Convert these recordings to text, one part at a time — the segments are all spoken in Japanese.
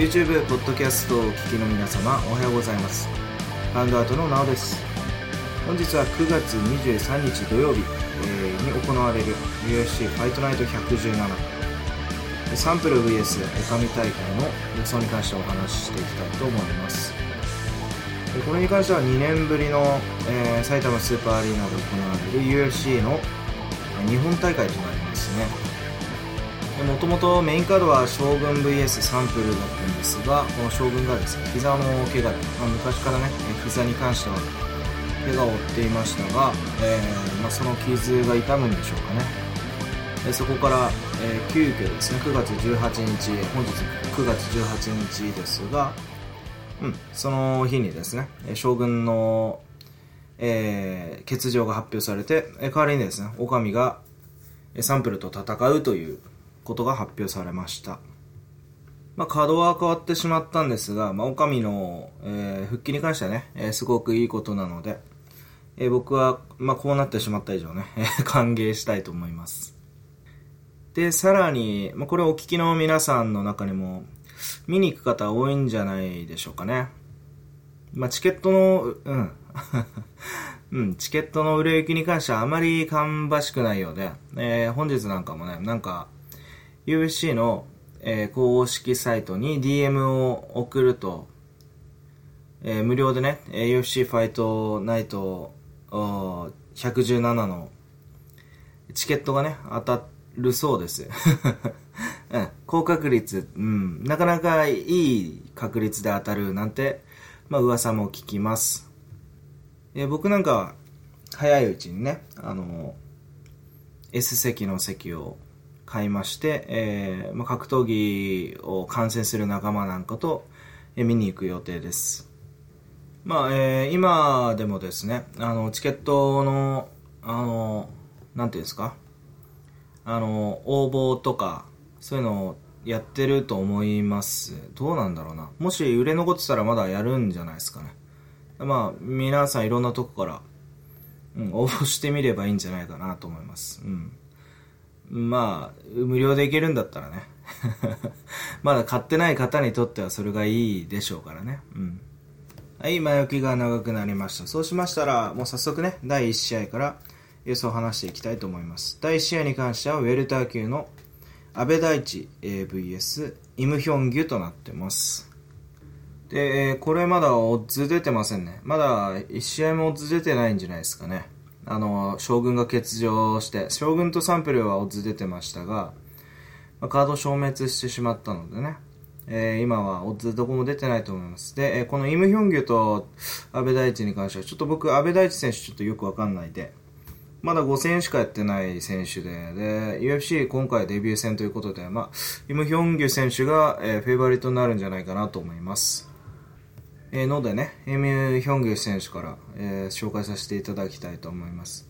YouTube、ポッドキャストをお聞きの皆様、おはようございます。ハンドアートのなおです。本日は9月23日土曜日、えーに行われる UFC ファイトナイト117サンプル VS おかみ大会の予想に関してお話ししていきたいと思います。これに関しては2年ぶりの、えー埼玉スーパーアリーナで行われる UFC の日本大会となりますね。もともとメインカードは将軍 VS サンプルだったんですが、この将軍がですね、膝の怪我で、まあ、昔からね、膝に関しては怪我を負っていましたが、えーまあ、その傷が痛むんでしょうかね。でそこから、えー急遽ですね、9月18日、本日9月18日ですが、うん、その日にですね、将軍の、えー欠場が発表されて、代わりにですね、オカミがサンプルと戦うということが発表されました。まあ、カードは変わってしまったんですが、まあ、オカミの、えー復帰に関してはね、えーすごくいいことなので、えー僕は、まあ、こうなってしまった以上ね、え歓迎したいと思います。で、さらに、まあ、これお聞きの皆さんの中にも、見に行く方多いんじゃないでしょうかね。まあ、チケットの、うん。うん、チケットの売れ行きに関してはあまり芳しくないようで、えー本日なんかもね、なんか、UFC の、えー公式サイトに DM を送ると、えー無料でね、UFC ファイトナイト117のチケットがね、当たるそうです。うん、高確率、うん、なかなかいい確率で当たるなんて、まあ噂も聞きます。えー僕なんか早いうちにね、あの S 席の席を買いまして、えーまあ、格闘技を観戦する仲間なんかと、え見に行く予定です。まあ、えー今でもですね、あの、チケットの、あの、なんていうんですか、あの、応募とか、そういうのをやってると思います。どうなんだろうな。もし売れ残ってたらまだやるんじゃないですかね。まあ、皆さんいろんなとこから、うん、応募してみればいいんじゃないかなと思います。うん。まあ、無料でいけるんだったらね。まだ買ってない方にとってはそれがいいでしょうからね。うん。はい、前置きが長くなりました。そうしましたら、もう早速ね、第1試合から予想を話していきたいと思います。第1試合に関しては、ウェルター級の安倍大地 eh, VS イムヒョンギュとなってます。で、これまだオッズ出てませんね。まだ1試合もオッズ出てないんじゃないですかね。あの、将軍が欠場して、将軍とサンプルはオッズ出てましたが、まあカード消滅してしまったのでね、えー今はオッズどこも出てないと思います。で、えーこのイムヒョンギュと安倍大地に関しては、ちょっと僕、安倍大地選手ちょっとよくわかんないで、まだ5戦しかやってない選手で、で、UFC 今回デビュー戦ということで、まあ、イムヒョンギュ選手が、えーフェイバリットになるんじゃないかなと思います。えーのでね、イムヒョンギュ選手から、えー紹介させていただきたいと思います。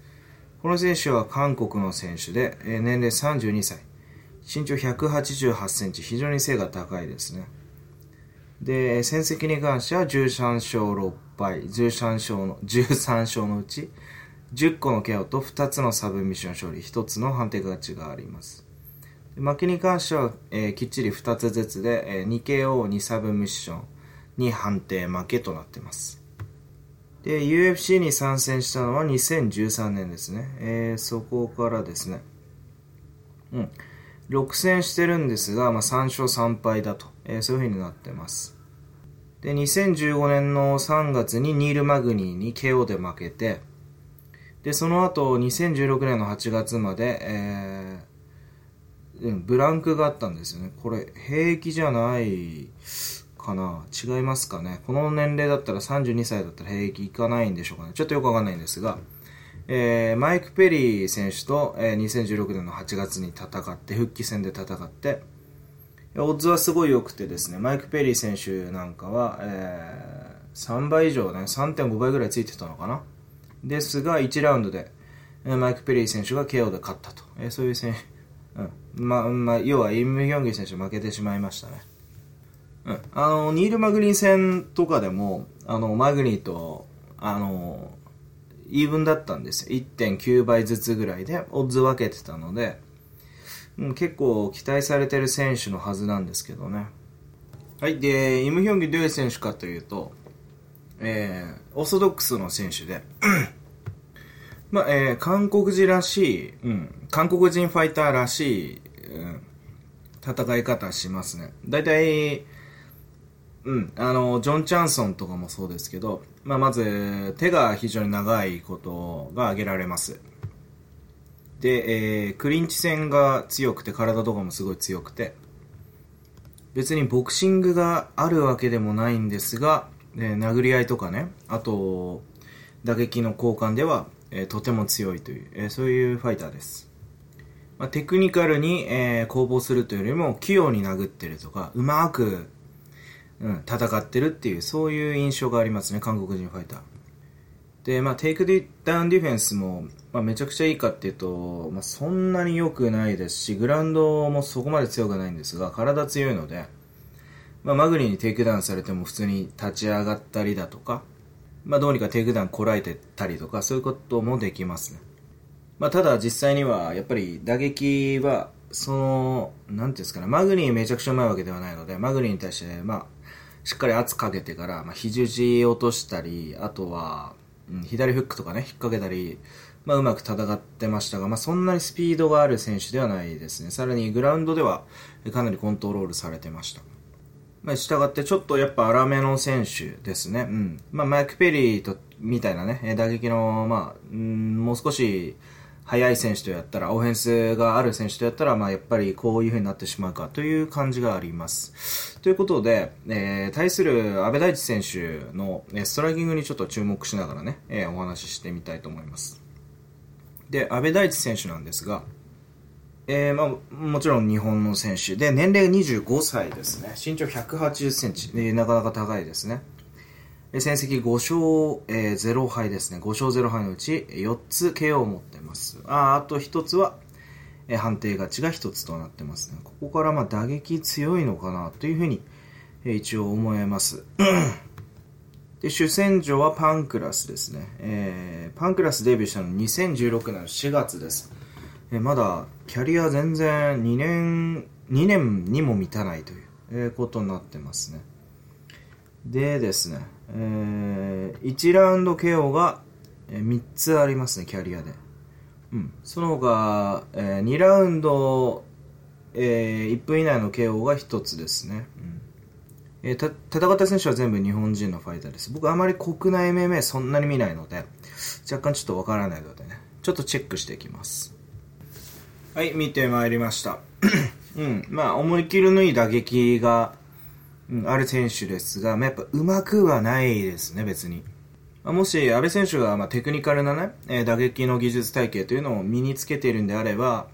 この選手は韓国の選手で、えー年齢32歳。身長188センチ、非常に背が高いですね。で、戦績に関しては13勝6敗、13勝の、13勝のうち、10個の KO と2つのサブミッション勝利、1つの判定勝ちがあります。負けに関しては、えーきっちり2つずつで、えー 2KO、2サブミッション、2判定負けとなってます。で、UFC に参戦したのは2013年ですね。えーそこからですね、うん。6戦してるんですが、まあ、3勝3敗だと、えーそういう風になってます。で、2015年の3月にニール・マグニーに KO で負けて、で、その後、2016年の8月まで、えーブランクがあったんですよね。これ、平気じゃないかな？違いますかね？この年齢だったら32歳だったら平気いかないんでしょうかね？ちょっとよくわかんないんですが、えーマイク・ペリー選手と、えー2016年の8月に戦って、復帰戦で戦って、オッズはすごい良くてですね、マイク・ペリー選手なんかは、えー3倍以上ね、3.5倍ぐらいついてたのかな？ですが、1ラウンドで、えマイク・ペリー選手が KO で勝ったと。えーそういう選手、うん。ま、ま、要はイム・ヒョンギ選手負けてしまいましたね。あの、ニール・マグニー戦とかでも、あの、マグニーと、あの、イーブンだったんですよ。1.9倍ずつぐらいで、オッズ分けてたので、うん、結構期待されてる選手のはずなんですけどね。はい。で、イムヒョンギどういう選手かというと、えー、オーソドックスの選手で、まあ、えー、韓国人らしい、うん、韓国人ファイターらしい、うん、戦い方しますね。大体、うん、あの、ジョン・チャンソンとかもそうですけど、まあ、まず、手が非常に長いことが挙げられます。で、えー、クリンチ戦が強くて、体とかもすごい強くて、別にボクシングがあるわけでもないんですが、えー、殴り合いとかね、あと、打撃の交換では、えー、とても強いという、えー、そういうファイターです。まあ、テクニカルに、えー、攻防するというよりも、器用に殴ってるとか、うまく、うん、戦ってるっていう、そういう印象がありますね、韓国人ファイター。で、まあ、テイクダウンディフェンスも、まあ、めちゃくちゃいいかっていうと、まあ、そんなに良くないですし、グラウンドもそこまで強くないんですが、体強いので、まあ、マグリにテイクダウンされても普通に立ち上がったりだとか、まあ、どうにかテイクダウンこらえてたりとか、そういうこともできますね。まあ、ただ実際には、やっぱり打撃は、その、なんていうんですかね、マグリめちゃくちゃうまいわけではないので、マグリに対して、まあ、しっかり圧かけてから、まあ、肘落としたり、あとは、うん、左フックとかね、引っ掛けたり、まあ、うまく戦ってましたが、まあ、そんなにスピードがある選手ではないですね。さらにグラウンドではかなりコントロールされてました。まあ、従ってちょっとやっぱ荒めの選手ですね。うん。まあ、マイク・ペリーと、みたいなね、打撃の、まあ、うん、もう少し、速い選手とやったら、オフェンスがある選手とやったら、まあ、やっぱりこういう風になってしまうかという感じがあります。ということで、えー、対する安倍大地選手のストライキングにちょっと注目しながらね、えー、お話ししてみたいと思います。で、安倍大地選手なんですが、えー、まあ、もちろん日本の選手で、年齢が25歳ですね。身長180センチ、えー、なかなか高いですね。戦績5勝、えー、0敗ですね。5勝0敗のうち4つ KO を持ってます。ああと1つは、えー、判定勝ちが1つとなってますね。ここからまあ打撃強いのかなというふうに、えー、一応思えます。で、主戦場はパンクラスですね。えー、パンクラスデビューしたの2016年4月です。えー、まだキャリア全然2年、2年にも満たないという、えー、ことになってますね。でですね、えー、1ラウンド KO が3つありますね、キャリアで。うん。その他、えー、2ラウンド、えー、1分以内の KO が1つですね。うんえー、た戦った選手は全部日本人のファイターです。僕あまり国内 MMA そんなに見ないので、若干ちょっとわからないのでね、ちょっとチェックしていきます。はい、見てまいりました。うん、まあ思い切りのいい打撃がある選手ですが、まあ、やっぱ上手くはないですね、別に。まあ、もし、安倍選手が、まあ、テクニカルなね、えー、打撃の技術体系というのを身につけているんであれば、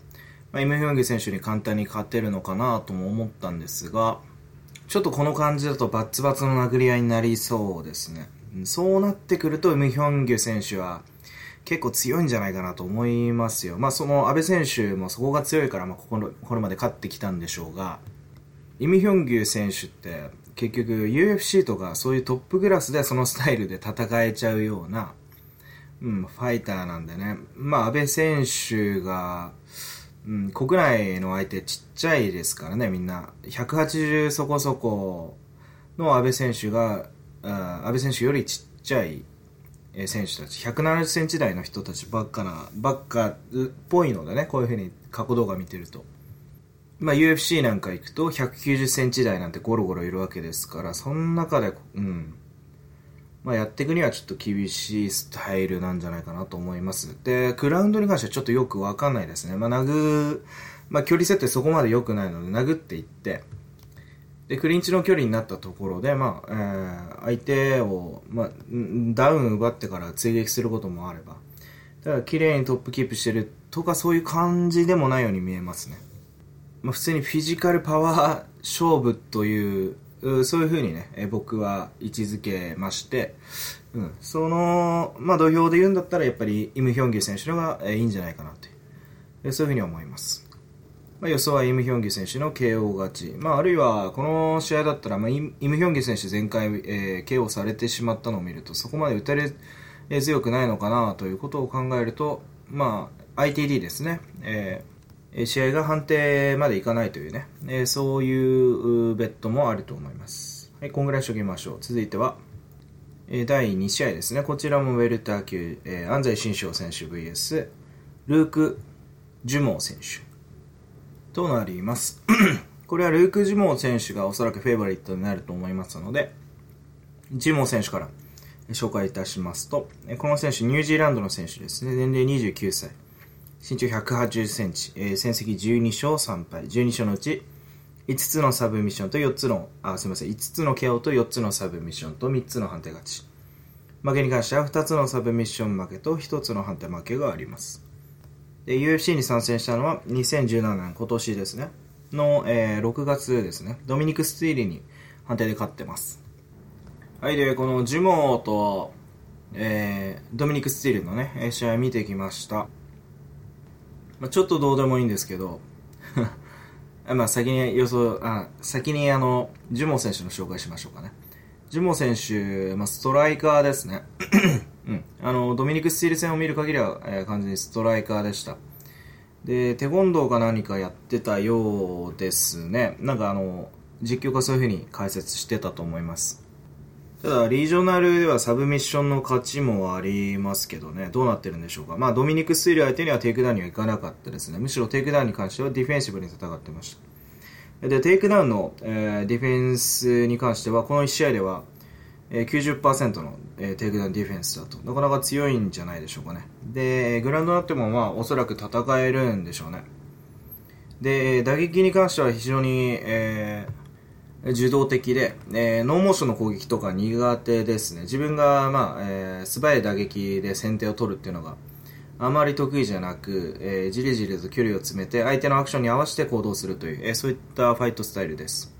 まあ、イムヒョンギ選手に簡単に勝てるのかなとも思ったんですが、ちょっとこの感じだとバッツバツの殴り合いになりそうですね。そうなってくると、イムヒョンギ選手は結構強いんじゃないかなと思いますよ。まあその安倍選手もそこが強いから、まあこここれまで勝ってきたんでしょうが、イミヒョンギュ選手って結局 UFC とかそういうトップクラスでそのスタイルで戦えちゃうような、うん、ファイターなんでね。まあ、安倍選手が、うん、国内の相手ちっちゃいですからね、みんな。180そこそこの安倍選手が、安倍選手よりちっちゃい選手たち、170センチ台の人たちばっかな、ばっかっぽいのでね、こういうふうに過去動画見てると。まあ、UFC なんか行くと190センチ台なんてゴロゴロいるわけですから、その中で、うん。まあ、やっていくにはちょっと厳しいスタイルなんじゃないかなと思います。で、グラウンドに関してはちょっとよくわかんないですね。まあ、殴、まあ、距離設定そこまで良くないので、殴っていって、で、クリンチの距離になったところで、まあ、えー、相手を、まあ、ダウン奪ってから追撃することもあれば、だから綺麗にトップキープしてるとかそういう感じでもないように見えますね。まあ、普通にフィジカルパワー勝負という、そういうふうにね、え僕は位置づけまして、うん、その、まあ、土俵で言うんだったら、やっぱりイム・ヒョンギュ選手のが、えいいんじゃないかなという、そういうふうに思います。まあ、予想はイム・ヒョンギュ選手の KO 勝ち。まあ、あるいは、この試合だったら、まあ、イム・ヒョンギュ選手前回、えー、KO されてしまったのを見ると、そこまで打たれえ強くないのかなということを考えると、まあ、ITD ですね。えー試合が判定までいかないというね、えそういうベッドもあると思います。はい、こんぐらいしときましょう。続いては、え第2試合ですね。こちらもウェルター級、え安西新章選手 VS ルーク・ジュモー選手となります。これはルーク・ジュモー選手がおそらくフェイバリットになると思いますので、ジュモー選手から紹介いたしますと、この選手、ニュージーランドの選手ですね。年齢29歳。身長180センチ、えー、戦績12勝3敗、12勝のうち5つのサブミッションと4つの、あ、すみません、5つの KO と4つのサブミッションと3つの判定勝ち。負けに関しては2つのサブミッション負けと1つの判定負けがあります。で、UFC に参戦したのは2017年、今年ですね。の、えー、6月ですね。ドミニク・スティーリに判定で勝ってます。はい、で、このジュモーと、えー、ドミニク・スティールのね、試合見てきました。まあ、ちょっとどうでもいいんですけど まあ先に予想、あ、先にあの、ジュモ選手の紹介しましょうかね。ジュモ選手、まあ、ストライカーですね。うん。あの、ドミニク・スティール戦を見る限りは、えー、完全にストライカーでした。で、テコンドーか何かやってたようですね。なんかあの、実況がそういう風に解説してたと思います。ただ、リージョナルではサブミッションの勝ちもありますけどね、どうなってるんでしょうか。まあ、ドミニク・スティール相手にはテイクダウンにはいかなかったですね。むしろテイクダウンに関してはディフェンシブに戦ってました。で、テイクダウンの、えー、ディフェンスに関しては、この1試合では、えー、90%の、えー、テイクダウンディフェンスだと。なかなか強いんじゃないでしょうかね。で、グラウンドになっても、まあ、おそらく戦えるんでしょうね。で、打撃に関しては非常に、えー、受動的で、えー、ノーモーションの攻撃とか苦手ですね。自分が、まあ、えー、素早い打撃で先手を取るっていうのがあまり得意じゃなく、えー、じりじりと距離を詰めて相手のアクションに合わせて行動するという、えー、そういったファイトスタイルです。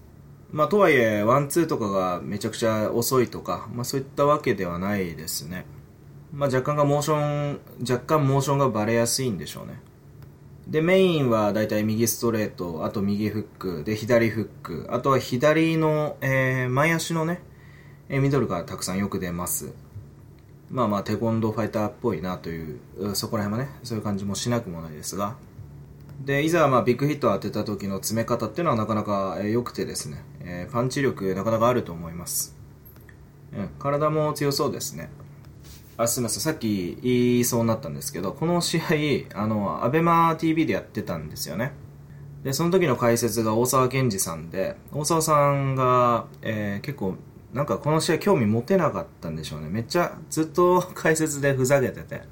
まあ、とはいえ、ワンツーとかがめちゃくちゃ遅いとか、まあ、そういったわけではないですね。まあ、若干がモーション、若干モーションがバレやすいんでしょうね。で、メインはだいたい右ストレート、あと右フック、で、左フック、あとは左の、えー、前足のね、えーミドルがたくさんよく出ます。まあまあ、テコンドーファイターっぽいなという、そこら辺もね、そういう感じもしなくもないですが。で、いざまあビッグヒットを当てた時の詰め方っていうのはなかなか良くてですね、えー、パンチ力なかなかあると思います。うん、体も強そうですね。あすみません、さっき言いそうになったんですけど、この試合、あの、 AbemaTV でやってたんですよね。で、その時の解説が大沢ケンジさんで、大沢さんが、えー、結構、なんかこの試合興味持てなかったんでしょうね。めっちゃずっと 解説でふざけてて。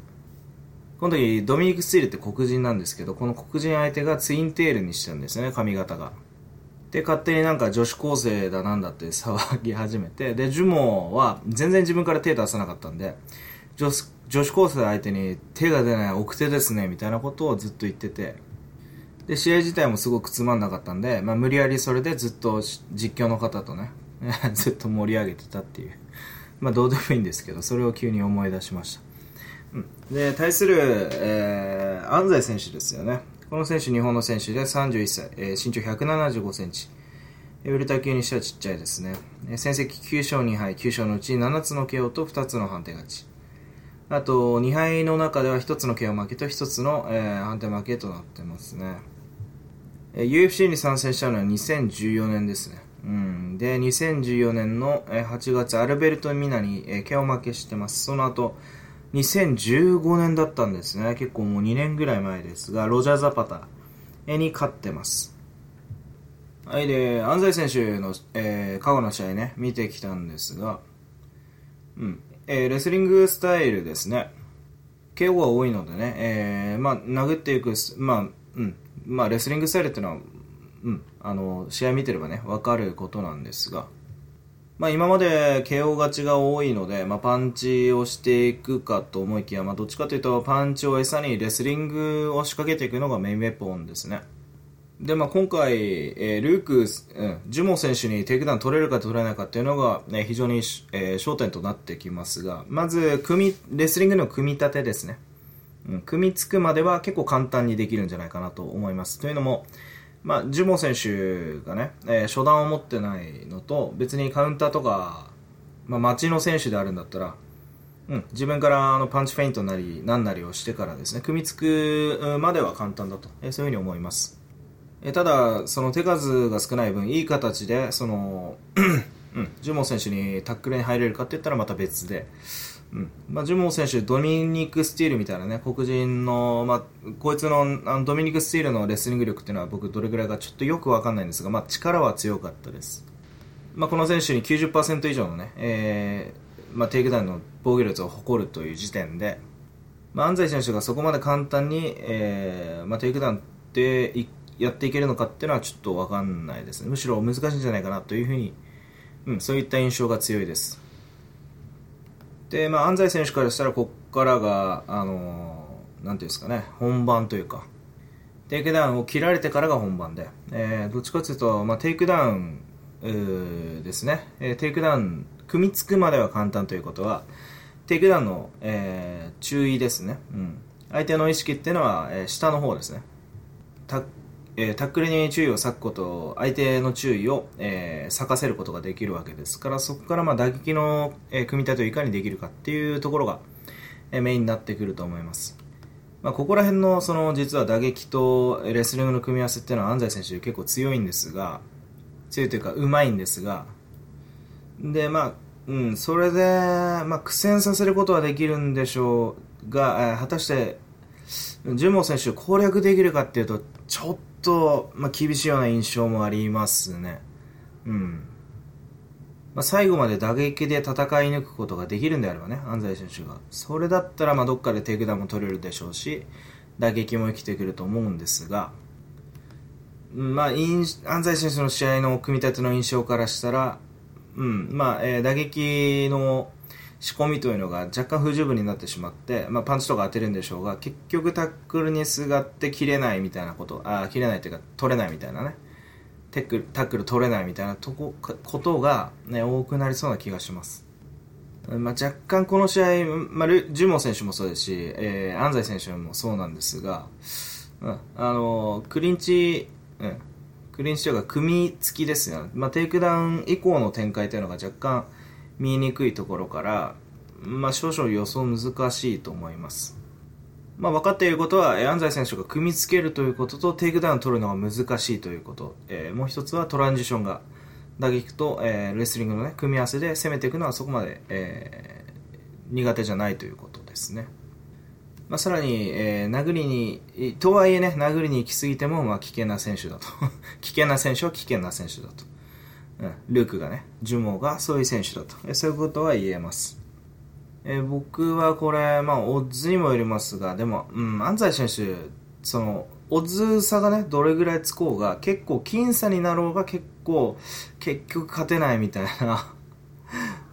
この時、ドミニク・スティールって黒人なんですけど、この黒人相手がツインテールにしてるんですよね、髪型が。で、勝手になんか女子高生だなんだって騒ぎ始めて、で、ジュモは全然自分から手出さなかったんで、女子女子高生相手に手が出ない奥手ですねみたいなことをずっと言ってて。で試合自体もすごくつまんなかったんで、まあ、無理やりそれでずっと実況の方とね ずっと盛り上げてたっていう。まあどうでもいいんですけどそれを急に思い出しました、うん、で対する、えー、安西選手ですよね。この選手日本の選手で31歳、えー、身長1 7 5センチ。ウルタ級にしてはちっちゃいですね。戦績9勝2敗、9勝のうち7つの KO と2つの判定勝ち。あと、2敗の中では1つの KO 負けと1つの、えー、判定負けとなってますね。えー、UFC に参戦したのは2014年ですね。うん。で、2014年の8月、アルベルト・ミナに、えー、KO 負けしてます。その後、2015年だったんですね。結構もう2年ぐらい前ですが、ロジャー・ザパタに勝ってます。はい、で、安西選手の、えー、過去の試合ね、見てきたんですが、うん。えー、レスリングスタイルですね。KO が多いのでね、えー、まあ、殴っていく、まあ、うん、まあ、レスリングスタイルっていうのは、うん、あの、試合見てればね、わかることなんですが、まあ、今まで KO 勝ちが多いので、まあ、パンチをしていくかと思いきや、まあ、どっちかというと、パンチを餌にレスリングを仕掛けていくのがメインウェポンですね。で、まあ、今回、えー、ルーク、うん、ジュモ選手にテイクダウン取れるか取れないかっていうのが、ね、非常に、えー、焦点となってきますが、まず、組レスリングの組み立てですね。うん、組みつくまでは結構簡単にできるんじゃないかなと思います。というのも、まあ、ジュモ選手がね、えー、初段を持ってないのと、別にカウンターとか、まあ、街の選手であるんだったら、うん、自分からあのパンチフェイントなり何なりをしてからですね組みつくまでは簡単だと、えそういうふうに思います、えただその手数が少ない分いい形でそのうん、ジュモー選手にタックルに入れるかって言ったらまた別で、うんまあ、ジュモー選手、ドミニク・スティールみたいなね、黒人の、まあ、こいつのあのドミニク・スティールのレスリング力っていうのは僕どれぐらいかちょっとよくわかんないんですが、まあ、力は強かったです。まあ、この選手に90%以上のね、えー、まあ、テイクダウンの防御率を誇るという時点で、まあ、安西選手がそこまで簡単に、えー、まあ、テイクダウンってやっていけるのかっていうのはちょっとわかんないですね。むしろ難しいんじゃないかなというふうに、うん、そういった印象が強いです。で、まあ、安西選手からしたら、ここからが、あのー、なんていうんですかね、本番というか、テイクダウンを切られてからが本番で、えー、どっちかというと、まあ、テイクダウンですね、えー、テイクダウン、組みつくまでは簡単ということは、テイクダウンの、えー、注意ですね、うん。相手の意識っていうのは、えー、下の方ですね。えー、タックルに注意を割くこと、相手の注意を、えー、割かせることができるわけですから、そこからまあ打撃の、えー、組み立てをいかにできるかっていうところが、えー、メインになってくると思います。まあ、ここら辺のその実は打撃とレスリングの組み合わせっていうのは安西選手結構強いんですが、強いというかうまいんですが、で、まあ、うん、それで、まあ、苦戦させることはできるんでしょうが、えー、果たして、ジュモ選手攻略できるかっていうと、ちょっと、とまあ、厳しいような印象もありますね。うん。まあ、最後まで打撃で戦い抜くことができるんであればね、安西選手が。それだったら、ま、どっかでテイクダウンも取れるでしょうし、打撃も生きてくると思うんですが、まあ、安西選手の試合の組み立ての印象からしたら、うん、まあ、えー、打撃の仕込みというのが若干不十分になってしまって、まあ、パンチとか当てるんでしょうが結局タックルにすがって切れないみたいなことあ切れないというか取れないみたいなね。タックタックル取れないみたいなとこことが、ね、多くなりそうな気がします、まあ、若干この試合、まあ、ジュモ選手もそうですし、えー、安西選手もそうなんですが、うん、あのクリンチ、うん、クリンチというか組み付きですよ、まあ、テイクダウン以降の展開というのが若干見えにくいところから、まあ、少々予想難しいと思います。まあ、分かっていることは、安西選手が組みつけるということと、テイクダウンを取るのが難しいということ。えー、もう一つはトランジションが、打撃と、えー、レスリングの、ね、組み合わせで攻めていくのはそこまで、えー、苦手じゃないということですね。まあ、さらに、えー、殴りに、とはいえね、殴りに行き過ぎても、まあ、危険な選手だと。危険な選手は危険な選手だと。うん、ルークがね、ジュモがそういう選手だと。そういうことは言えます。え、僕はこれ、まあ、オッズにもよりますが、でも、うん、安西選手、その、オッズ差がね、どれぐらいつこうが、結構僅差になろうが結構、結局勝てないみたいな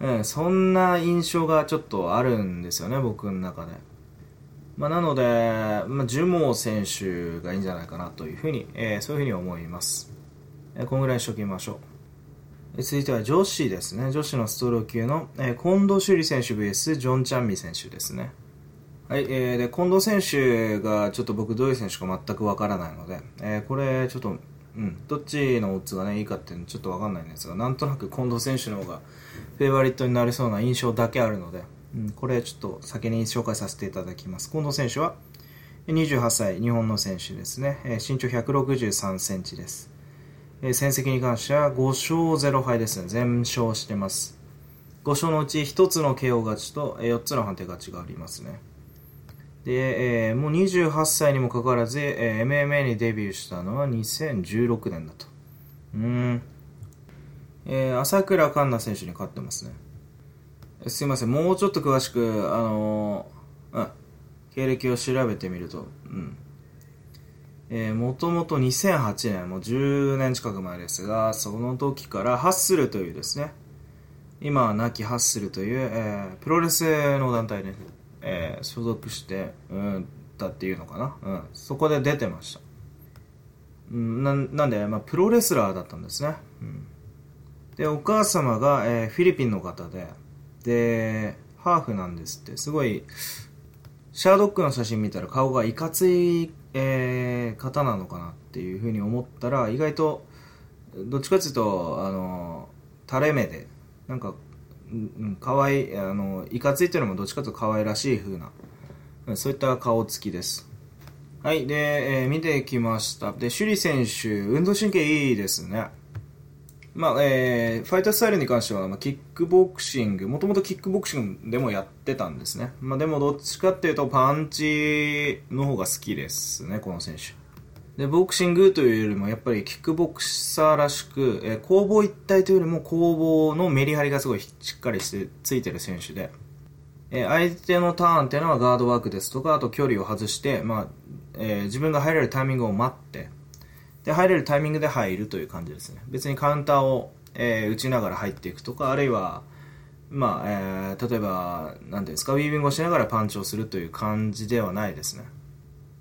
うん、そんな印象がちょっとあるんですよね、僕の中で。まあ、なので、まあ、ジュモー選手がいいんじゃないかなというふうに、えー、そういうふうに思います。えー、こんぐらいにしときましょう。続いては女子ですね。女子のストロー級の、えー、近藤朱里選手 VS ジョン・チャンミ選手ですね。はい、えー、で、近藤選手がちょっと僕どういう選手か全くわからないので、えー、これちょっと、うん、どっちのオッズがね、いいかっていうのちょっとわかんないんですが、なんとなく近藤選手の方がフェイバリットになりそうな印象だけあるので、うん、これちょっと先に紹介させていただきます。近藤選手は28歳、日本の選手ですね。えー、身長163センチです。え戦績に関しては5勝0敗ですね。全勝してます。5勝のうち1つの KO 勝ちと4つの判定勝ちがありますね。で、えー、もう28歳にもかかわらず、えー、MMA にデビューしたのは2016年だと。うん。えー、朝倉環奈選手に勝ってますね。すいません、もうちょっと詳しく、あのー、うん、経歴を調べてみると、うん。えー、もともと2008年、もう10年近く前ですが、その時からハッスルというですね、今は亡きハッスルという、えー、プロレスの団体に、えー、所属して、うん、だっていうのかな、うん、そこで出てました。うん、ななんで、まあ、プロレスラーだったんですね。うん、で、お母様が、えー、フィリピンの方で、で、ハーフなんですって、すごい、シャードックの写真見たら顔がいかついえー、方なのかなっていうふうに思ったら意外とどっちかっていうとあの垂れ目でなんかうん、かわい、あの、いかついっていうのもどっちかというと可愛らしい風な、うなそういった顔つきです。はい、で、えー見てきました。で、首里選手、運動神経いいですね。まあ、えーファイタースタイルに関しては、まあ、キックボクシング、もともとキックボクシングでもやってたんですね。まあ、でもどっちかっていうとパンチの方が好きですね、この選手。で、ボクシングというよりも、やっぱりキックボクサーらしく、えー攻防一体というよりも攻防のメリハリがすごいしっかりしてついてる選手で、えー相手のターンっていうのはガードワークですとか、あと距離を外して、まあ、えー自分が入れるタイミングを待って、で、入れるタイミングで入るという感じですね。別にカウンターを、えー打ちながら入っていくとか、あるいは、まあ、えー例えば、なんていうんですか、ウィービングをしながらパンチをするという感じではないですね。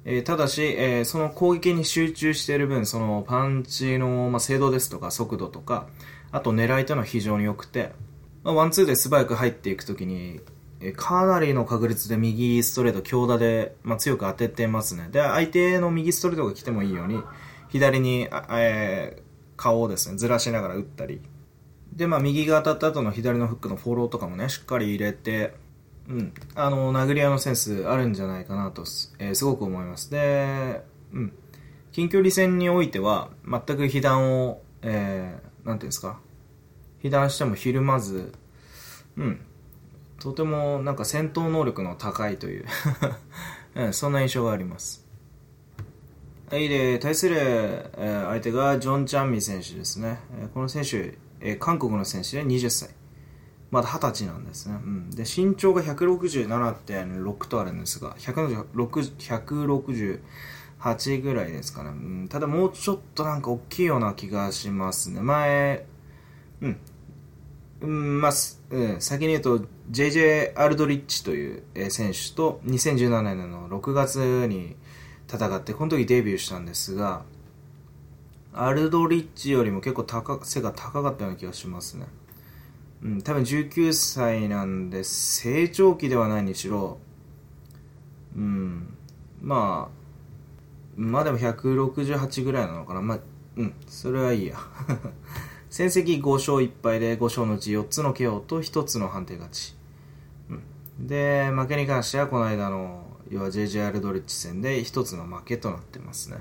えーただし、えーその攻撃に集中している分、そのパンチの、まあ、精度ですとか速度とか、あと狙いというのは非常に良くて、まあ、ワンツーで素早く入っていくときに、えかなりの確率で右ストレート強打で、まあ、強く当ててますね。で、相手の右ストレートが来てもいいように、左に、えー顔をですね、ずらしながら打ったり。で、まあ、右が当たった後の左のフックのフォローとかもね、しっかり入れて、うん、あの、殴り合いのセンスあるんじゃないかなと、えーすごく思います。で、うん、近距離戦においては、全く被弾を、えー、なんていうんですか、被弾してもひるまず、うん、とてもなんか戦闘能力の高いという、うん、そんな印象があります。はい、で、対する、えー相手がジョン・チャンミ選手ですね。えーこの選手、えー韓国の選手で20歳。まだ20歳なんですね。うん、で、身長が167.6とあるんですが、168ぐらいですかね。うん、ただもうちょっとなんか大きいような気がしますね。前、うん、うん、まあ、うん、先に言うと、JJ アルドリッチという選手と2017年の6月に戦って、この時デビューしたんですが、アルドリッチよりも結構高背が高かったような気がしますね。うん、多分19歳なんで、成長期ではないにしろ、うん、まあ、まあでも168ぐらいなのかな。まあ、うん、それはいいや。戦績5勝1敗で5勝のうち4つの KO と1つの判定勝ち。うん、で、負けに関してはこの間の、要は JJ アルドリッチ戦で1つの負けとなってますね。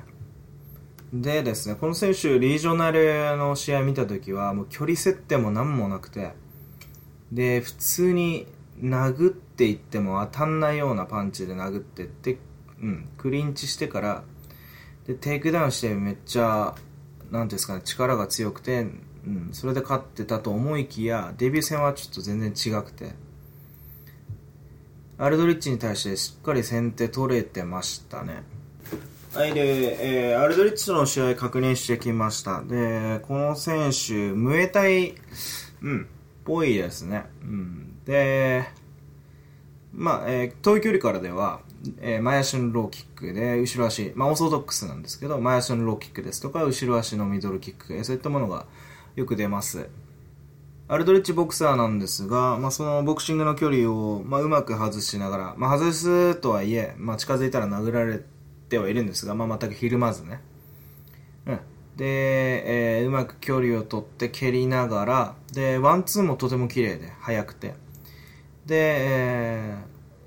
でですね、この選手、リージョナルの試合見たときは、もう距離設定も何もなくて、で、普通に殴っていっても当たんないようなパンチで殴ってって、うん、クリンチしてから、で、テイクダウンしてめっちゃ、なんていうんですかね、力が強くて、うん、それで勝ってたと思いきや、デビュー戦はちょっと全然違くて、アルドリッチに対してしっかり先手取れてましたね。はい、で、えーアルドリッチとの試合確認してきました。で、この選手、ムエタイ、うん、ぽいですね。うん。で、まあ、えー遠い距離からでは、えー前足のローキックで、後ろ足、まあ、オーソドックスなんですけど、前足のローキックですとか、後ろ足のミドルキック、えそういったものがよく出ます。アルドリッチボクサーなんですが、まあ、そのボクシングの距離を、まあ、うまく外しながら、まあ、外すとはいえ、まあ、近づいたら殴られてはいるんですが、まあ、全くひるまずね。うん。で、えーうまく距離を取って蹴りながら、で、ワンツーもとても綺麗で、速くて。で、え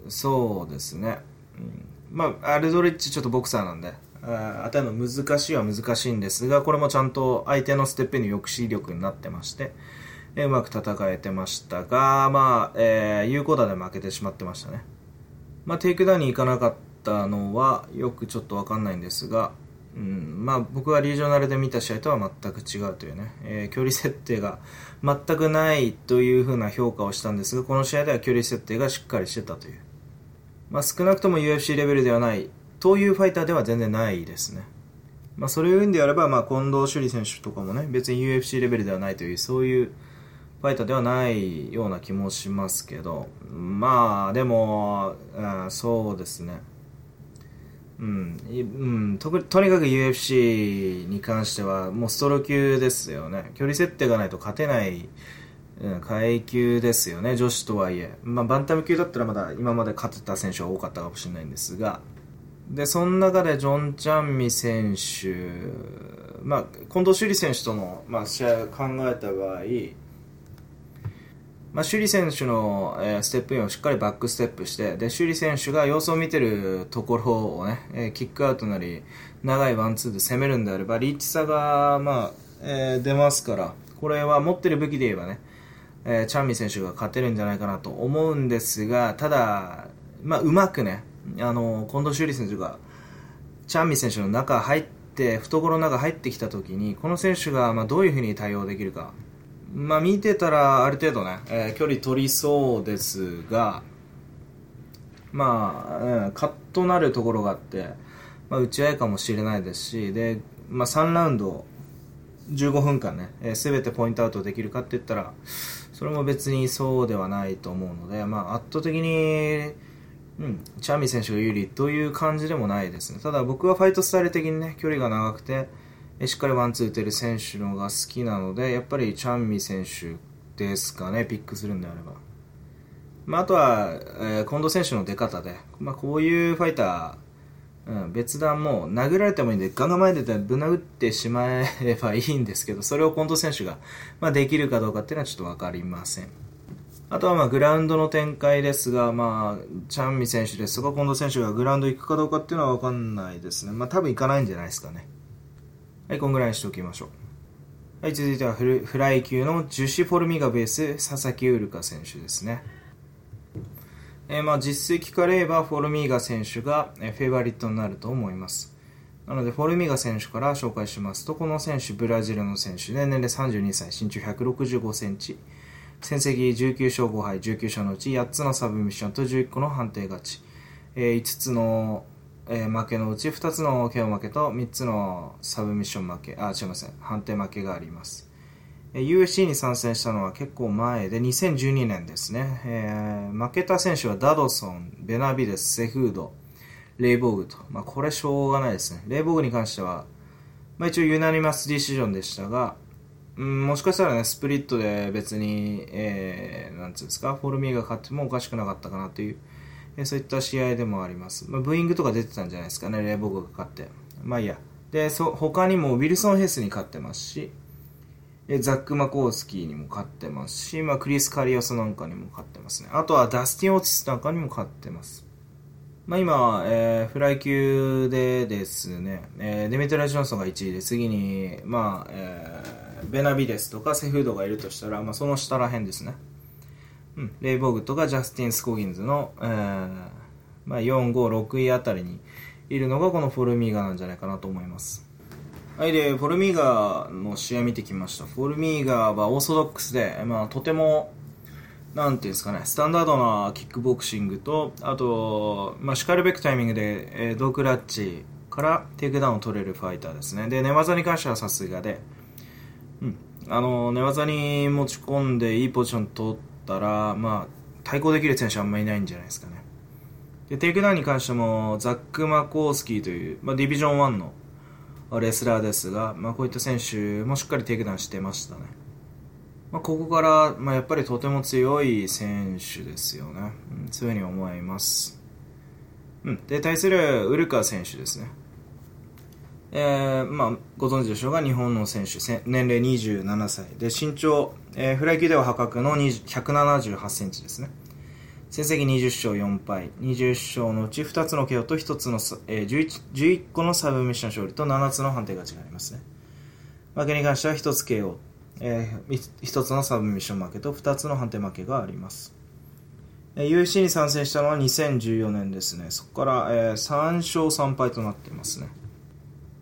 ーそうですね。うんまあ、アルドリッチちょっとボクサーなんで、あ当たるの難しいは難しいんですが、これもちゃんと相手のステップの抑止力になってまして、うまく戦えてましたが、まあ、えー有効打で負けてしまってましたね。まあ、テイクダウンに行かなかったのは、よくちょっとわかんないんですが、うん、まあ、僕がリージョナルで見た試合とは全く違うというね、えー距離設定が全くないというふうな評価をしたんですが、この試合では距離設定がしっかりしてたという。まあ、少なくとも UFC レベルではないというファイターでは全然ないですね。まあ、それを言うんであれば、まあ、近藤朱里選手とかもね、別に UFC レベルではないという、そういうファイターではないような気もしますけど、まあ、でも、あーそうですね。うん、ととにかく UFC に関しては、もうストロー級ですよね。距離設定がないと勝てない、うん、階級ですよね、女子とはいえ。まあ、バンタム級だったらまだ今まで勝てた選手は多かったかもしれないんですが、で、その中でジョン・チャンミ選手、まあ、近藤朱里選手との、まあ、試合を考えた場合、まあ、首里選手の、えー、ステップインをしっかりバックステップして、で、首里選手が様子を見てるところをね、えー、キックアウトなり、長いワンツーで攻めるんであれば、リッチさが、まあ、えー、出ますから、これは持ってる武器で言えばね、えー、チャンミ選手が勝てるんじゃないかなと思うんですが、ただ、まあ、うまくね、あの、近藤修理選手が、チャンミ選手の中入って、懐の中入ってきた時に、この選手が、まあ、どういうふうに対応できるか。まあ、見てたら、ある程度ね、えー、距離取りそうですが、まあ、うん、カッとなるところがあって、まあ、打ち合いかもしれないですし、で、まあ、3ラウンド、15分間ね、えー、全てポイントアウトできるかって言ったら、それも別にそうではないと思うので、まあ、圧倒的に、うん、チャンミー選手が有利という感じでもないですね。ただ僕はファイトスタイル的にね、距離が長くて、しっかりワンツー打てる選手のが好きなので、やっぱりチャンミ選手ですかね、ピックするんであれば。まあ、あとは、えー、近藤選手の出方で、まあ、こういうファイター、うん、別段もう殴られてもいいんで、ガンガン前出てぶな打ってしまえばいいんですけど、それを近藤選手が、まあ、できるかどうかっていうのはちょっとわかりません。あとはまあグラウンドの展開ですが、まあ、チャンミ選手ですとか近藤選手がグラウンド行くかどうかっていうのはわかんないですね。まあ多分行かないんじゃないですかね。はい、こんぐらいにしておきましょう。はい、続いてはフフライ級の樹脂フォルミガベース、佐々木ウルカ選手ですね。えー、まあ実績から言えばフォルミーガ選手が、フェイバリットになると思います。なので、フォルミーガ選手から紹介しますと、この選手、ブラジルの選手で、年齢32歳、身長165センチ、戦績19勝5敗、19勝のうち8つのサブミッションと11個の判定勝ち、えー、5つのえー、負けのうち2つの KO 負けと3つのサブミッション負け、あ、違いません、判定負けがあります。えー、UFC に参戦したのは結構前で2012年ですね。えー、負けた選手はダドソン、ベナビデス、セフード、レイボーグと。まあ、これしょうがないですね。レイボーグに関しては、まあ、一応ユナニマスディシジョンでしたが、うん、もしかしたらね、スプリットで別に、えー、なんつうんですか、フォルミーが勝ってもおかしくなかったかなというそういった試合でもあります。まあ、ブーイングとか出てたんじゃないですかね、レイボーグが勝って。まあいいや。で、そ、他にもウィルソン・ヘスに勝ってますし、ザック・マコースキーにも勝ってますし、まあ、クリス・カリオスなんかにも勝ってますね。あとはダスティン・オーティスなんかにも勝ってます。まあ、今、えー、フライ級でですね、えー、デミトラ・ジョンソンが1位で、次に、まあ、えー、ベナビデスとかセフードがいるとしたら、まあ、その下ら辺ですね。うん、レイボーグとかジャスティン・スコギンズの、えーまあ、4、5、6位あたりにいるのがこのフォルミーガなんじゃないかなと思います。はい、で、フォルミーガの試合見てきました。フォルミーガはオーソドックスで、まあ、とても、なんていうんですかね、スタンダードなキックボクシングと、あと、まあ、しかるべくタイミングで、えー、胴クラッチからテイクダウンを取れるファイターですね。で、寝技に関してはさすがで、うん、あの、寝技に持ち込んでいいポジション取って、ったら、まあ、対抗できる選手あんまりいないんじゃないですかね。で、テイクダウンに関しても、ザック・マコースキーという、まあ、ディビジョン1のレスラーですが、まあ、こういった選手もしっかりテイクダウンしてましたね。まあ、ここから、まあ、やっぱりとても強い選手ですよね。うん、そういうふうに思います。うん。で、対するウルカ選手ですね。えー、まあ、ご存知でしょうが、日本の選手、年齢27歳で、身長、えー、フライ級では破格の178センチですね。成績20勝4敗、20勝のうち2つの KO と1つの、えー、11, 11個のサブミッション勝利と7つの判定勝ちがありますね。負けに関しては1つ KO、えー、1つのサブミッション負けと2つの判定負けがあります。えー、UFC に参戦したのは2014年ですね。そこから、えー、3勝3敗となっていますね。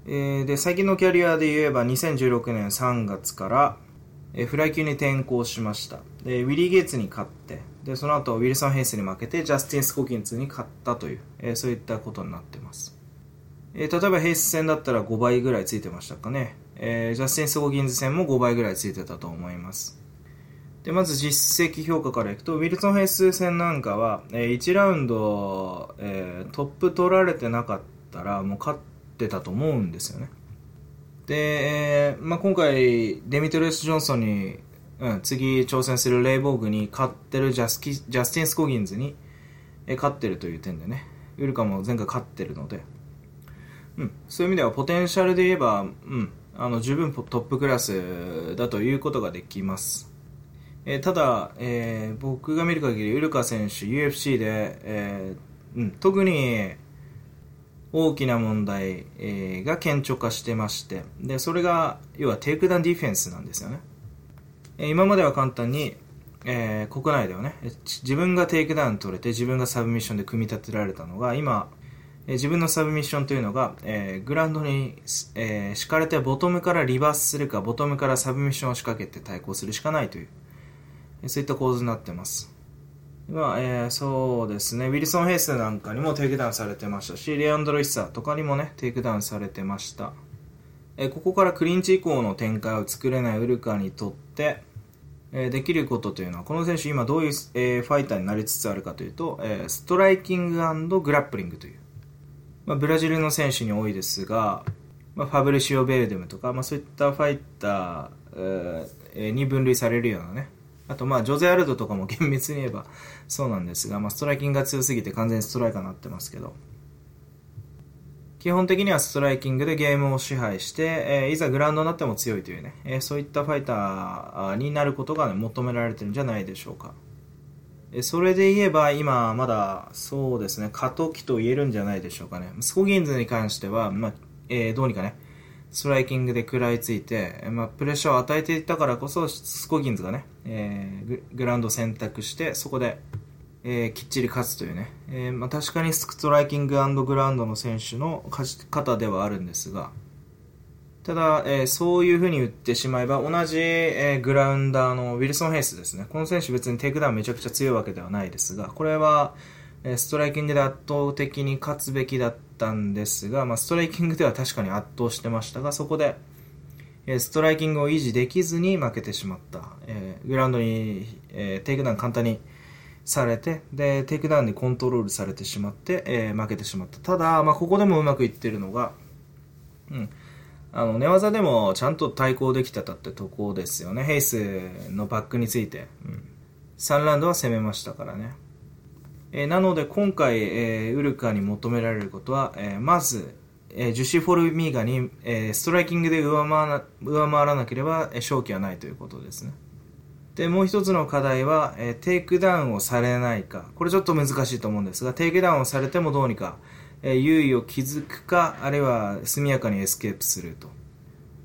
えー、で、最近のキャリアで言えば2016年3月から、えー、フライ級に転向しました。で、ウィリー・ゲイツに勝って、で、その後、ウィルソン・ヘイスに負けて、ジャスティン・スコキンツに勝ったという、えー、そういったことになってます。えー、例えばヘイス戦だったら5倍ぐらいついてましたかね。えー、ジャスティン・スコキンズ戦も5倍ぐらいついてたと思います。で、まず実績評価からいくと、ウィルソン・ヘイス戦なんかは、えー、1ラウンド、えー、トップ取られてなかったら、もう勝ってたと思うんですよね。で、まあ、今回、デミトリス・ジョンソンに、うん、次挑戦するレイボーグに勝ってるジャスキジャスティン・スコギンズに、勝ってるという点でね、ウルカも前回勝ってるので、うん、そういう意味ではポテンシャルで言えば、うん、あの十分トップクラスだということができます。えー、ただ、えー、僕が見る限りウルカ選手 UFC で、えーうん、特に大きな問題、えー、が顕著化してましてでそれが要はテイクダウンディフェンスなんですよね、えー、今までは簡単に、えー、国内ではね自分がテイクダウン取れて自分がサブミッションで組み立てられたのが今、えー、自分のサブミッションというのが、えー、グラウンドに、えー、敷かれてボトムからリバースするかボトムからサブミッションを仕掛けて対抗するしかないという、そういった構図になってます。まあ、えー、そうですね、ウィルソン・ヘイスなんかにもテイクダウンされてましたし、レアンドロ・イッサーとかにもね、テイクダウンされてました。えー、ここからクリンチ以降の展開を作れないウルカにとって、えー、できることというのは、この選手今どういう、えー、ファイターになりつつあるかというと、えー、ストライキンググラップリングという、まあ、ブラジルの選手に多いですが、まあ、ファブルシオ・ベルデムとか、まあ、そういったファイター、えー、に分類されるようなね、あとまあジョゼ・アルドとかも厳密に言えばそうなんですが、まあ、ストライキングが強すぎて完全にストライカーになってますけど基本的にはストライキングでゲームを支配して、えー、いざグラウンドになっても強いというね、えー、そういったファイターになることが、ね、求められてるんじゃないでしょうか。それで言えば今まだそうですね過渡期と言えるんじゃないでしょうかね。スコギンズに関しては、まあえー、どうにかねストライキングで食らいついて、まあ、プレッシャーを与えていったからこそ、スコギンズがね、えー、グラウンドを選択して、そこで、えー、きっちり勝つというね、えー、まあ、確かにストライキンググラウンドの選手の勝ち方ではあるんですが、ただ、えー、そういうふうに言ってしまえば、同じ、えー、グラウンダーのウィルソン・ヘイスですね。この選手別にテイクダウンめちゃくちゃ強いわけではないですが、これは、ストライキングで圧倒的に勝つべきだったんですが、まあ、ストライキングでは確かに圧倒してましたが、そこで、えストライキングを維持できずに負けてしまった。えー、グラウンドに、えー、テイクダウン簡単にされて、で、テイクダウンにコントロールされてしまって、えー、負けてしまった。ただ、まあ、ここでもうまくいってるのが、うん。あの、寝技でもちゃんと対抗できてたってとこですよね。ヘイスのバックについて。うん。3ラウンドは攻めましたからね。えー、なので今回、えー、ウルカに求められることは、えー、まず、えー、ジュシ・フォルミーガに、えー、ストライキングで上回上回らなければ、えー、勝機はないということですね。で、もう一つの課題は、えー、テイクダウンをされないか。これちょっと難しいと思うんですが、テイクダウンをされてもどうにか、えー、優位を築くか、あるいは速やかにエスケープすると。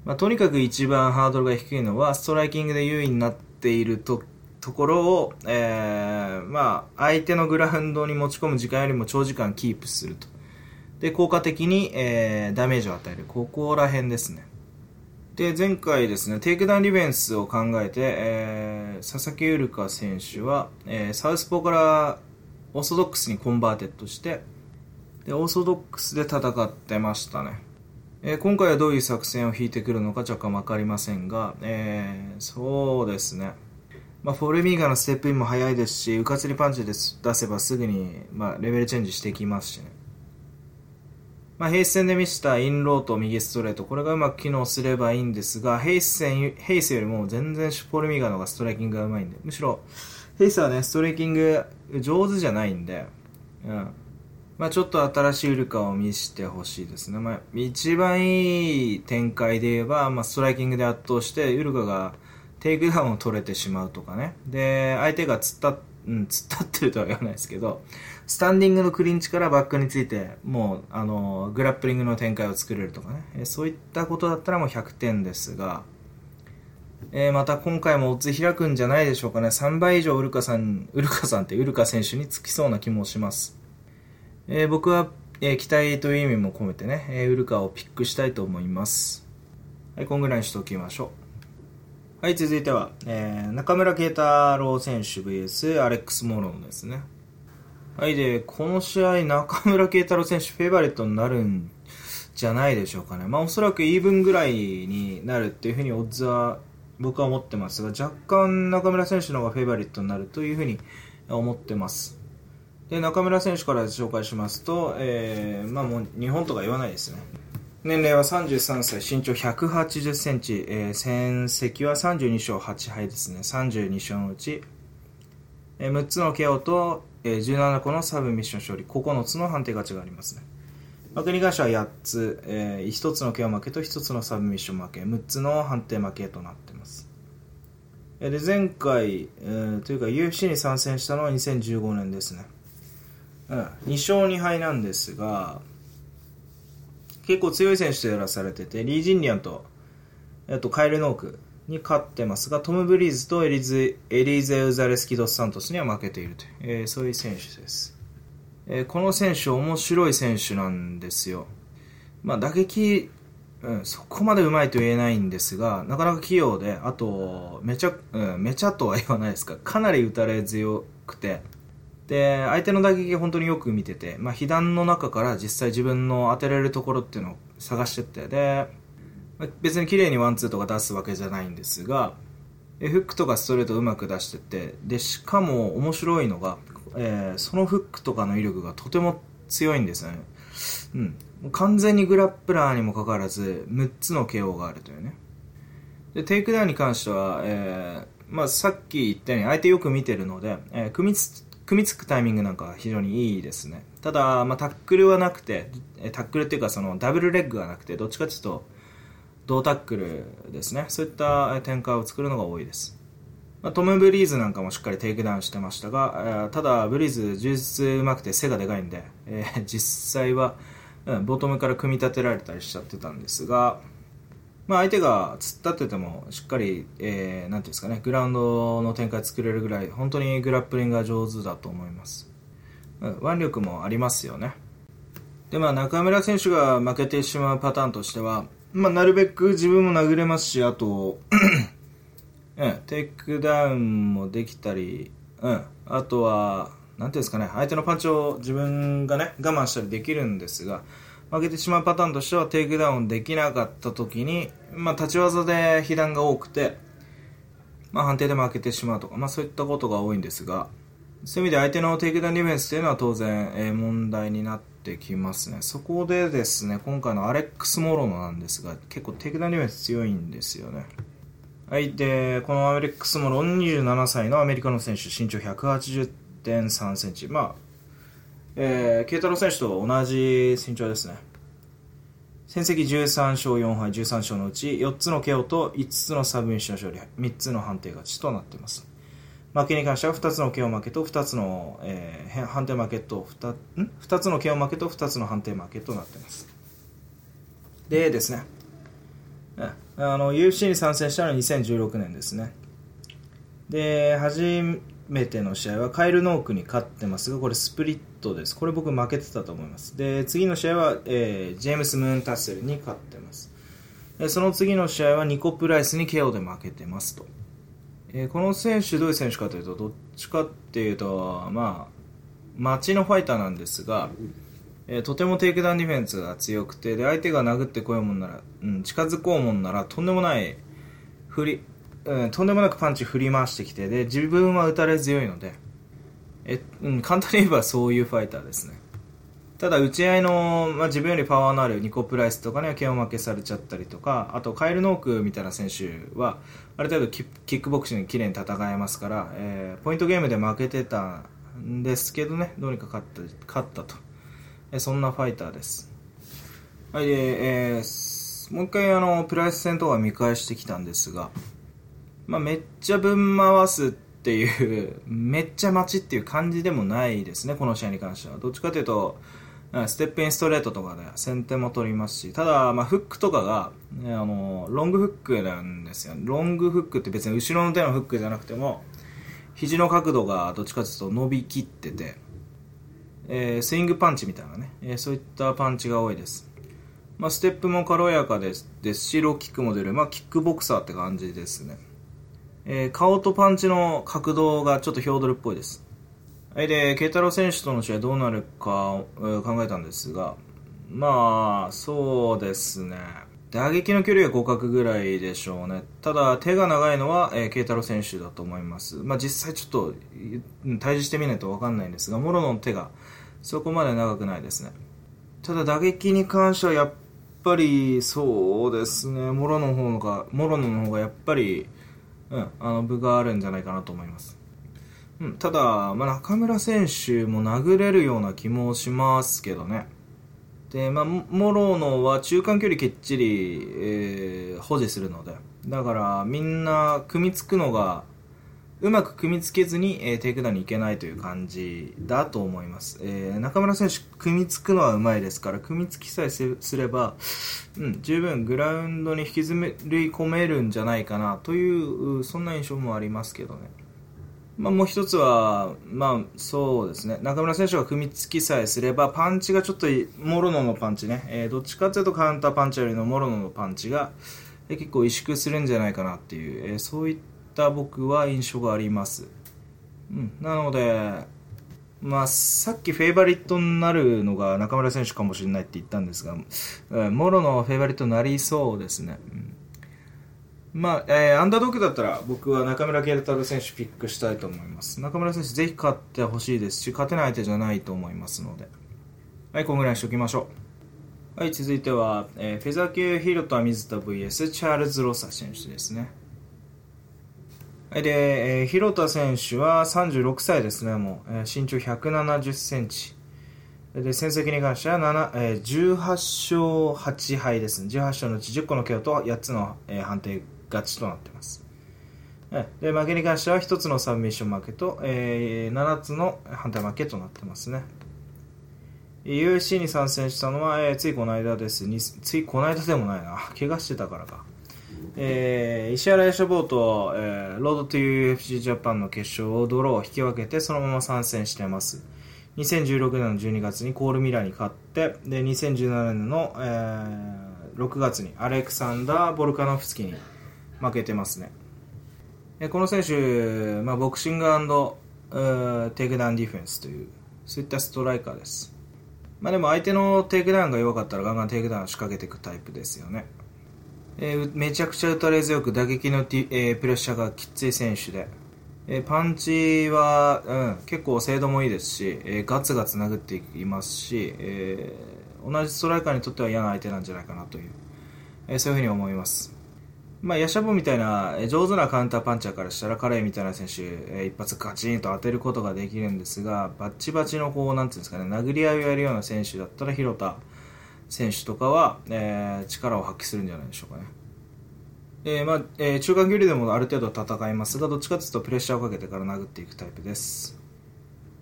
まあ、とにかく一番ハードルが低いのは、ストライキングで優位になっているとところを、えー、まあ、相手のグラウンドに持ち込む時間よりも長時間キープすると。で、効果的に、えー、ダメージを与える。ここら辺ですね。で、前回ですね、テイクダウンディフェンスを考えて、えー、佐々木ウルカ選手は、えー、サウスポーからオーソドックスにコンバーテッドして、で、オーソドックスで戦ってましたね。えー、今回はどういう作戦を敷いてくるのか若干わかりませんが、えー、そうですね。まあ、フォルミーガのステップインも速いですし、うかつにパンチで出せばすぐに、まあ、レベルチェンジしていきますしね。まあ、ヘイス戦で見せたインローと右ストレート、これがうまく機能すればいいんですが、ヘイス戦、よりも全然フォルミーガの方がストライキングがうまいんで、むしろ、ヘイスはね、ストライキング上手じゃないんで、うん。まあ、ちょっと新しいウルカを見せてほしいですね。まあ、一番いい展開で言えば、まあ、ストライキングで圧倒して、ウルカが、テイクダウンを取れてしまうとかね。で、相手が突っ立うん、突っ立ってるとは言わないですけど、スタンディングのクリンチからバックについて、もう、あの、グラップリングの展開を作れるとかね。えそういったことだったらもう100点ですが、えー、また今回もオッズ開くんじゃないでしょうかね。3倍以上ウルカさん、ウルカさんってウルカ選手につきそうな気もします。えー、僕は、えー、期待という意味も込めてね、えウルカをピックしたいと思います。はい、こんぐらいにしておきましょう。はい、続いては、えー、中村慶太郎選手 VS アレックス・モロンですね。はい、で、この試合、中村慶太郎選手、フェイバリットになるんじゃないでしょうかね。まあ、おそらくイーブンぐらいになるっていうふうにオッズは僕は思ってますが、若干中村選手の方がフェイバリットになるというふうに思ってます。で、中村選手から紹介しますと、えー、まあもう日本とか言わないですね。年齢は33歳、身長180センチ、えー、戦績は32勝8敗ですね。32勝のうち、えー、6つの KO と、えー、17個のサブミッション勝利、9つの判定勝ちがありますね。負けに関しは8つ、えー、1つの KO 負けと1つのサブミッション負け、6つの判定負けとなっています。で前回、えー、というか UFC に参戦したのは2015年ですね、うん、2勝2敗なんですが結構強い選手とやらされててリー・ジンリアンとえっとカイル・ノークに勝ってますがトム・ブリーズとエリズエリーゼ・ウザレスキ・ドス・サントスには負けているという、えー、そういう選手です、えー、この選手面白い選手なんですよ。まあ打撃うん、そこまでうまいと言えないんですが、なかなか器用で、あと、めちゃ、うん、めちゃとは言わないですか、かなり打たれ強くて、で、相手の打撃本当によく見てて、まあ、被弾の中から実際自分の当てられるところっていうのを探してって、で、別に綺麗にワンツーとか出すわけじゃないんですが、フックとかストレートうまく出してって、で、しかも面白いのが、えー、そのフックとかの威力がとても強いんですよね。うん。完全にグラップラーにもかかわらず、6つの KO があるというね。で、テイクダウンに関しては、えー、まあ、さっき言ったように相手よく見てるので、えー、組みつ、組みつくタイミングなんか非常にいいですね。ただ、まあ、タックルはなくて、タックルっていうかそのダブルレッグがなくて、どっちかというと、胴タックルですね。そういった展開を作るのが多いです。まあ、トム・ブリーズなんかもしっかりテイクダウンしてましたが、え、ただ、ブリーズ、柔術うまくて背がでかいんで、えー、実際は、うん、ボトムから組み立てられたりしちゃってたんですが、まあ、相手が突っ立っててもしっかり、えー、なんていうんですかね、グラウンドの展開作れるぐらい、本当にグラップリングが上手だと思います。腕力もありますよね。で、まあ、中村選手が負けてしまうパターンとしては、まあ、なるべく自分も殴れますし、あと、うん、テイクダウンもできたり、うん、あとは、なんていうんですかね、相手のパンチを自分がね、我慢したりできるんですが、負けてしまうパターンとしては、テイクダウンできなかった時に、まあ、立ち技で被弾が多くて、まあ、判定で負けてしまうとか、まあ、そういったことが多いんですが、そういう意味で相手のテイクダウンディフェンスというのは当然、えー、問題になってきますね。そこでですね、今回のアレックス・モロノなんですが、結構テイクダウンディフェンス強いんですよね。はい、で、このアレックス・モロノ27歳のアメリカの選手、身長180.3センチ。まあ、えー、 K太郎選手と同じ身長ですね。戦績13勝4敗、13勝のうち4つの KO と5つのサブミッション勝利、3つの判定勝ちとなっています。負けに関しては2つの KO 負けと2つの、えー、判定負けと 2, ん？2つの KO 負けと2つの判定負けとなっています。でですね、あの UFC に参戦したのは2016年ですね。で、初めての試合はカイル・ノークに勝ってますが、これスプリットです。これ僕負けてたと思います。で、次の試合は、えー、ジェームス・ムーンタッセルに勝ってます。その次の試合はニコ・プライスに KO で負けてますと。え、この選手、どういう選手かというと、どっちかっていうと、まあ、街のファイターなんですが、え、とてもテイクダウンディフェンスが強くて、で、相手が殴ってこようもんなら、うん、近づこうもんなら、とんでもない振り、うん、とんでもなくパンチ振り回してきてで自分は打たれ強いのでえ、うん、簡単に言えばそういうファイターですね。ただ打ち合いの、まあ、自分よりパワーのあるニコ・プライスとかには KO 負けされちゃったりとかあとカイル・ノークみたいな選手はある程度キックボクシングきれいに戦えますから、えー、ポイントゲームで負けてたんですけどねどうにか勝った勝ったと、え、そんなファイターです。はいで、えー、もう一回あのプライス戦とか見返してきたんですがまあ、めっちゃぶん回すっていう めっちゃ待ちっていう感じでもないですね、この試合に関しては。どっちかというと、ステップインストレートとかで先手も取りますし、ただ、まあ、フックとかが、ね、あの、ロングフックなんですよ。ロングフックって別に後ろの手のフックじゃなくても、肘の角度がどっちかというと伸びきってて、えー、スイングパンチみたいなね、えー、そういったパンチが多いです。まあ、ステップも軽やかですですし、ローキックも出る、まあ、キックボクサーって感じですね。えー、顔とパンチの角度がちょっとヒョードルっぽいです。はい、で、慶太郎選手との試合どうなるか、えー、考えたんですが、まあ、そうですね。打撃の距離は互角ぐらいでしょうね。ただ、手が長いのは、えー、慶太郎選手だと思います。まあ、実際ちょっと、対峙してみないとわかんないんですが、モロの手がそこまで長くないですね。ただ、打撃に関してはやっぱり、そうですね、モロの方が、モロの方がやっぱり、うん、あの部があるんじゃないかなと思います。うん、ただ、まあ、中村選手も殴れるような気もしますけどね。で、まあ、モロノは中間距離きっちり、えー、保持するので、だからみんな組みつくのがうまく組みつけずに、えー、テイクダウンに行けないという感じだと思います、えー、中村選手組みつくのはうまいですから組みつきさえすれば、うん、十分グラウンドに引きずり込めるんじゃないかなというそんな印象もありますけどね。まあ、もう一つは、まあ、そうですね、中村選手が組みつきさえすれば、パンチがちょっと、モロノのパンチね、えー、どっちかというとカウンターパンチよりのモロノのパンチが、えー、結構萎縮するんじゃないかなっていう、えー、そういった僕は印象があります。うん、なので、まあ、さっきフェイバリットになるのが中村選手かもしれないって言ったんですが、えー、モロのフェイバリットになりそうですね。うんまあ、えー、アンダードッグだったら僕は中村ゲルタル選手ピックしたいと思います。中村選手ぜひ勝ってほしいですし、勝てない相手じゃないと思いますので。はい、こんぐらいにしておきましょう。はい、続いては、えー、フェザー級ヒロト水田 VS チャールズ・ロサ選手ですね。はい、で、えー、広田選手は36歳ですね、もう。えー、身長170センチ。で、戦績に関しては7、えー、18勝8敗ですね。18勝のうち10個の KO と8つの、えー、判定勝ちとなっています。で負けに関しては1つのサブミッション負けと、えー、7つの反対負けとなってますね。UFC に参戦したのは、えー、ついこの間です。ついこの間でもないな。怪我してたからか。えー、石原ヤボーと、えー、ロードという UFC ジャパンの決勝をドローを引き分けてそのまま参戦しています。2016年の12月にコールミラーに勝って、で、2017年の、えー、6月にアレクサンダー・ボルカノフスキに負けてますね。この選手、まあ、ボクシングテイクダウンディフェンスという、そういったストライカーです。まあ、でも相手のテイクダウンが弱かったらガンガンテイクダウン仕掛けていくタイプですよね。えー、めちゃくちゃ打たれ強く打撃の、えー、プレッシャーがきつい選手で、えー、パンチは、うん、結構精度もいいですし、えー、ガツガツ殴っていますし、えー、同じストライカーにとっては嫌な相手なんじゃないかなという、えー、そういうふうに思います。まあ、ヤシャボみたいな上手なカウンターパンチャーからしたら彼みたいな選手、一発ガチンと当てることができるんですが、バッチバチのこう、なんていうんですかね、殴り合いをやるような選手だったら、広田選手とかは、えー、力を発揮するんじゃないでしょうかね。えー、まあ、えー、中間距離でもある程度戦いますが、どっちかというとプレッシャーをかけてから殴っていくタイプです。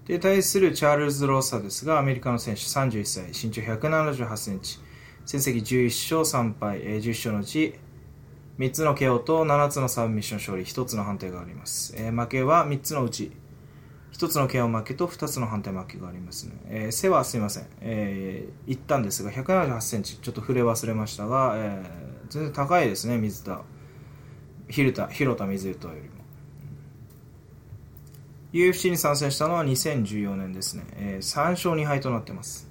で、対するチャールズ・ローサですが、アメリカの選手31歳、身長178センチ、戦績11勝3敗、えー、10勝のうち、3つの KO と7つのサブミッション勝利、1つの判定があります。えー、負けは3つのうち、1つの KO 負けと2つの判定負けがありますね。えー、背はすいません、えー、言ったんですが、178センチ、ちょっと触れ忘れましたが、えー、全然高いですね、水田。広田、広田水田よりも。UFC に参戦したのは2014年ですね。えー、3勝2敗となってます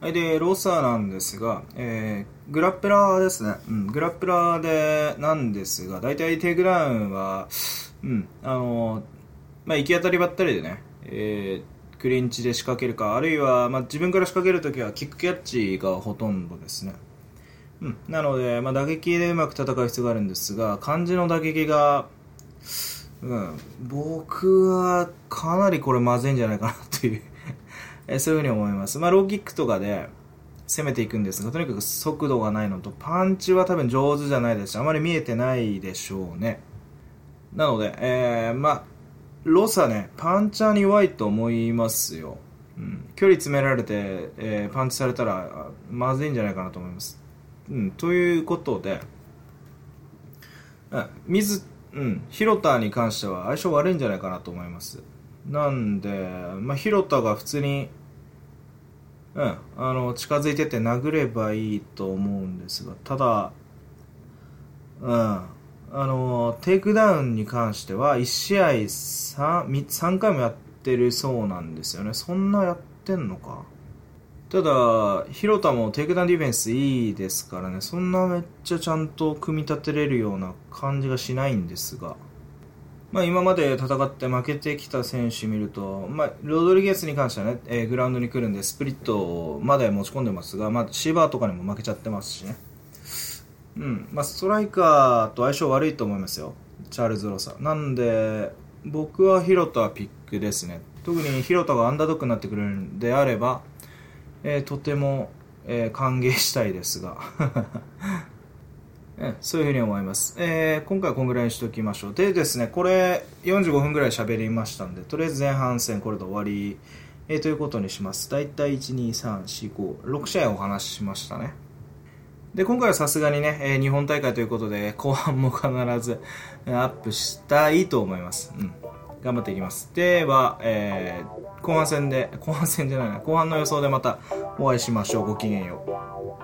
はい。で、ローサーなんですが、えー、グラップラーですね。うん、グラップラーで、なんですが、大体テイクダウンは、うん、あの、まあ、行き当たりばったりでね、えー、クリンチで仕掛けるか、あるいは、まあ、自分から仕掛けるときはキックキャッチがほとんどですね。うん、なので、まあ、打撃でうまく戦う必要があるんですが、漢字の打撃が、うん、僕はかなりこれまずいんじゃないかなという えそういうふうに思います。まあ、ローキックとかで攻めていくんですが、とにかく速度がないのと、パンチは多分上手じゃないですし、あまり見えてないでしょうね。なので、えー、まあ、ロサね、パンチャーに弱いと思いますよ。うん、距離詰められて、えー、パンチされたらまずいんじゃないかなと思います。うん、ということで、うん、水、うん、広田に関しては相性悪いんじゃないかなと思います。なんで、まあ、広田が普通に、うん、あの、近づいてて殴ればいいと思うんですが、ただ、うん、あの、テイクダウンに関しては、1試合 3, 3回もやってるそうなんですよね。そんなやってんのか。ただ、広田もテイクダウンディフェンスいいですからね、そんなめっちゃちゃんと組み立てれるような感じがしないんですが。まあ、今まで戦って負けてきた選手見ると、まあ、ロドリゲスに関してはね、えー、グラウンドに来るんでスプリットまで持ち込んでますが、まあ、シーバーとかにも負けちゃってますしね、うんまあ、ストライカーと相性悪いと思いますよチャールズ・ロサなんで僕はヒロタピックですね特にヒロタがアンダードックになってくれるんであれば、えー、とても、えー、歓迎したいですがうん、そういうふうに思います。えー、今回はこんぐらいにしておきましょう。でですね、これ45分ぐらい喋りましたんで、とりあえず前半戦これで終わり、えー、ということにします。だいたい1、2、3、4、5、6試合お話ししましたね。で、今回はさすがにね、えー、日本大会ということで、後半も必ずアップしたいと思います。うん。頑張っていきます。では、えー、後半戦で、後半戦じゃないな、後半の予想でまたお会いしましょう。ごきげんよう。